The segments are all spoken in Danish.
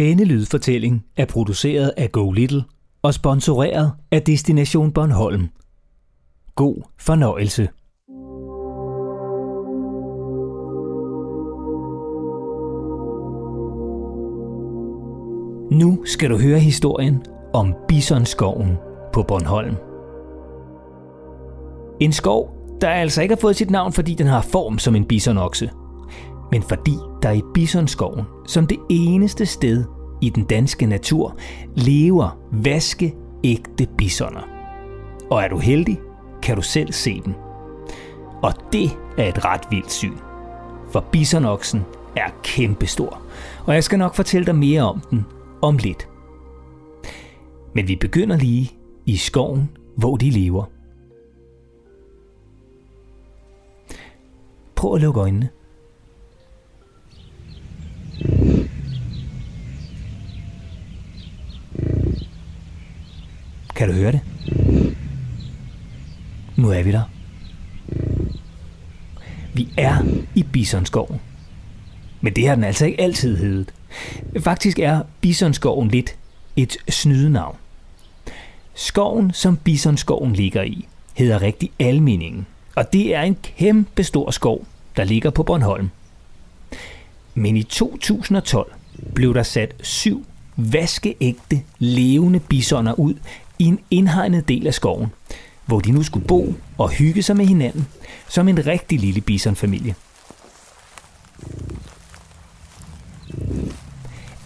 Denne lydfortælling er produceret af Go Little og sponsoreret af Destination Bornholm. God fornøjelse. Nu skal du høre historien om Bisonskoven på Bornholm. En skov, der altså ikke har fået sit navn, fordi den har form som en bisonokse, men fordi der i Bisonskoven, som det eneste sted i den danske natur, lever vaske ægte bisoner. Og er du heldig, kan du selv se dem. Og det er et ret vildt syn. For bisonoksen er kæmpestor, og jeg skal nok fortælle dig mere om den om lidt. Men vi begynder lige i skoven, hvor de lever. Prøv at lukke øjnene. Kan du høre det? Nu er vi der. Vi er i Bisonskoven. Men det har den altså ikke altid heddet. Faktisk er Bisonskoven lidt et snydenavn. Skoven, som Bisonskoven ligger i, hedder rigtig Almeningen, og det er en kæmpe stor skov, der ligger på Bornholm. Men i 2012 blev der sat syv vaskeægte levende bisoner ud i en indhegnet del af skoven, hvor de nu skulle bo og hygge sig med hinanden som en rigtig lille bisonfamilie.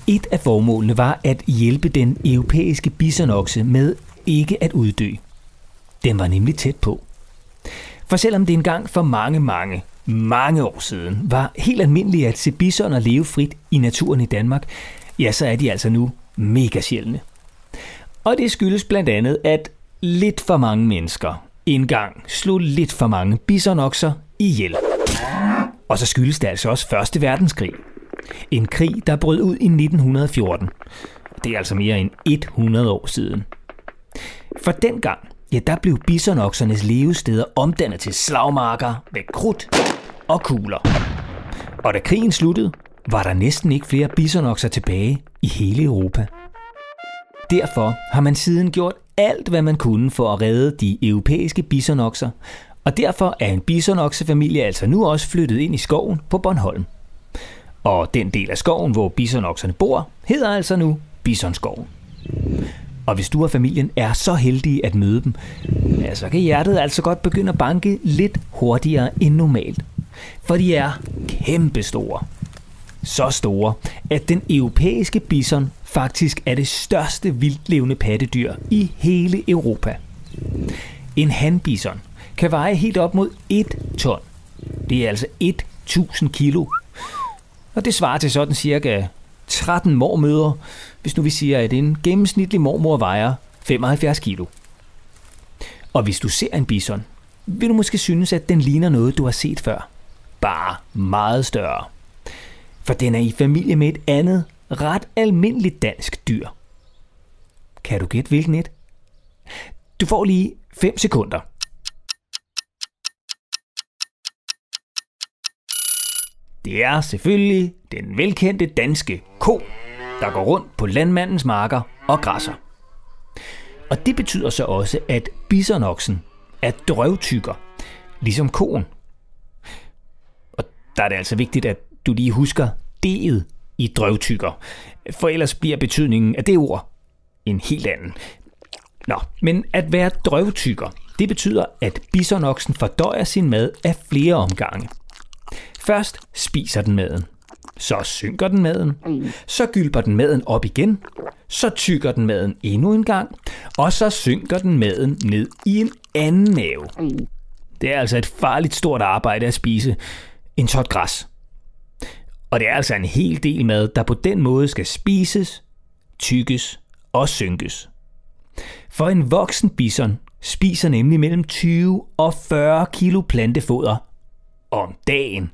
Et af formålene var at hjælpe den europæiske bisonokse med ikke at uddø. Den var nemlig tæt på. For selvom det engang for mange, mange, mange år siden var helt almindeligt at se bisoner leve frit i naturen i Danmark, ja, så er de altså nu mega sjældne. Og det skyldes blandt andet, at lidt for mange mennesker engang slog lidt for mange bisonokser ihjel. Og så skyldes det altså også Første Verdenskrig. En krig, der brød ud i 1914. Det er altså mere end 100 år siden. For dengang, ja, der blev bisonoksernes levesteder omdannet til slagmarker med krudt og kugler. Og da krigen sluttede, var der næsten ikke flere bisonokser tilbage i hele Europa. Derfor har man siden gjort alt, hvad man kunne for at redde de europæiske bisonokser, og derfor er en bisonoksefamilie altså nu også flyttet ind i skoven på Bornholm. Og den del af skoven, hvor bisonokserne bor, hedder altså nu Bisonskoven. Og hvis du og familien er så heldige at møde dem, ja, så kan hjertet altså godt begynde at banke lidt hurtigere end normalt. For de er kæmpestore. Så store, at den europæiske bison faktisk er det største vildlevende pattedyr i hele Europa. En hanbison kan veje helt op mod 1 ton. Det er altså 1000 kilo. Og det svarer til sådan cirka 13 mormøder, hvis nu vi siger, at en gennemsnitlig mormor vejer 75 kilo. Og hvis du ser en bison, vil du måske synes, at den ligner noget, du har set før. Bare meget større. For den er i familie med et andet, ret almindeligt dansk dyr. Kan du gætte hvilken et? Du får lige 5 sekunder. Det er selvfølgelig den velkendte danske ko, der går rundt på landmandens marker og græsser. Og det betyder så også, at bisonoksen er drøvtykker, ligesom koen. Og der er det altså vigtigt, at du lige husker D'et i drøvtykker, for ellers bliver betydningen af det ord en helt anden. Nå, men at være drøvtykker, det betyder, at bisonoksen fordøjer sin mad af flere omgange. Først spiser den maden. Så synker den maden. Så gylper den maden op igen. Så tykker den maden endnu en gang. Og så synker den maden ned i en anden mave. Det er altså et farligt stort arbejde at spise en tot græs. Og det er altså en hel del mad, der på den måde skal spises, tykkes og synkes. For en voksen bison spiser nemlig mellem 20 og 40 kilo plantefoder om dagen.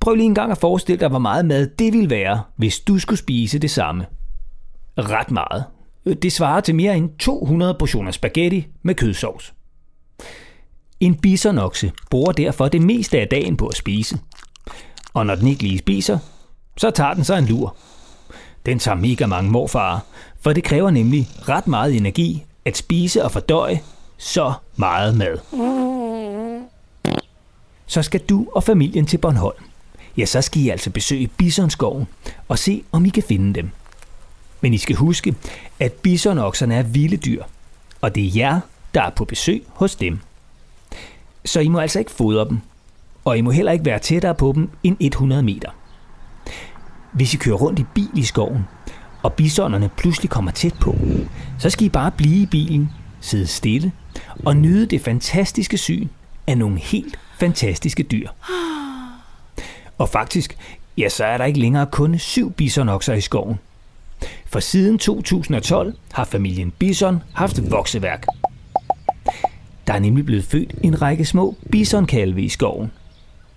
Prøv lige en gang at forestille dig, hvor meget mad det ville være, hvis du skulle spise det samme. Ret meget. Det svarer til mere end 200 portioner spaghetti med kødsovs. En bisonokse bruger derfor det meste af dagen på at spise. Og når den ikke lige spiser, så tager den sig en lur. den tager mega mange morfarer, for det kræver nemlig ret meget energi at spise og fordøje så meget mad. Så skal du og familien til Bornholm. Ja, så skal I altså besøge Bisonskoven og se, om I kan finde dem. Men I skal huske, at bisonokserne er vilde dyr, og det er jer, der er på besøg hos dem. Så I må altså ikke fodre dem, og I må heller ikke være tættere på dem end 100 meter. Hvis I kører rundt i bil i skoven, og bisonerne pludselig kommer tæt på, så skal I bare blive i bilen, sidde stille og nyde det fantastiske syn af nogle helt fantastiske dyr. Og faktisk, ja, så er der ikke længere kun syv bisonokser i skoven. For siden 2012 har familien Bison haft vokseværk. Der er nemlig blevet født en række små bisonkalve i skoven.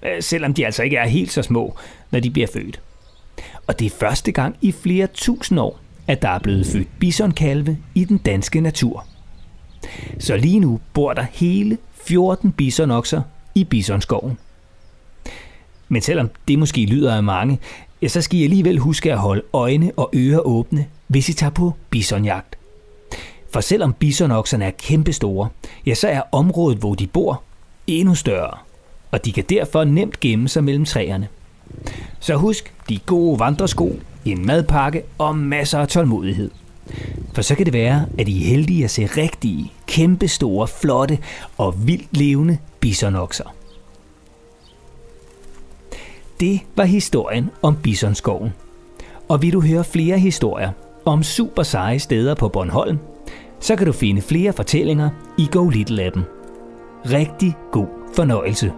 Øh, selvom de altså ikke er helt så små, når de bliver født. Og det er første gang i flere tusind år, at der er blevet født bisonkalve i den danske natur. Så lige nu bor der hele 14 bisonokser i bisonskoven. Men selvom det måske lyder af mange, ja, så skal I alligevel huske at holde øjne og ører åbne, hvis I tager på bisonjagt. For selvom bisonokserne er kæmpestore, ja, så er området, hvor de bor, endnu større. Og de kan derfor nemt gemme sig mellem træerne. Så husk de gode vandresko, en madpakke og masser af tålmodighed. For så kan det være, at I er heldige at se rigtige, kæmpestore, flotte og vildt levende bisonokser. Det var historien om Bisonskoven. Og vil du høre flere historier om super seje steder på Bornholm, så kan du finde flere fortællinger i Go Little Appen. Rigtig god fornøjelse.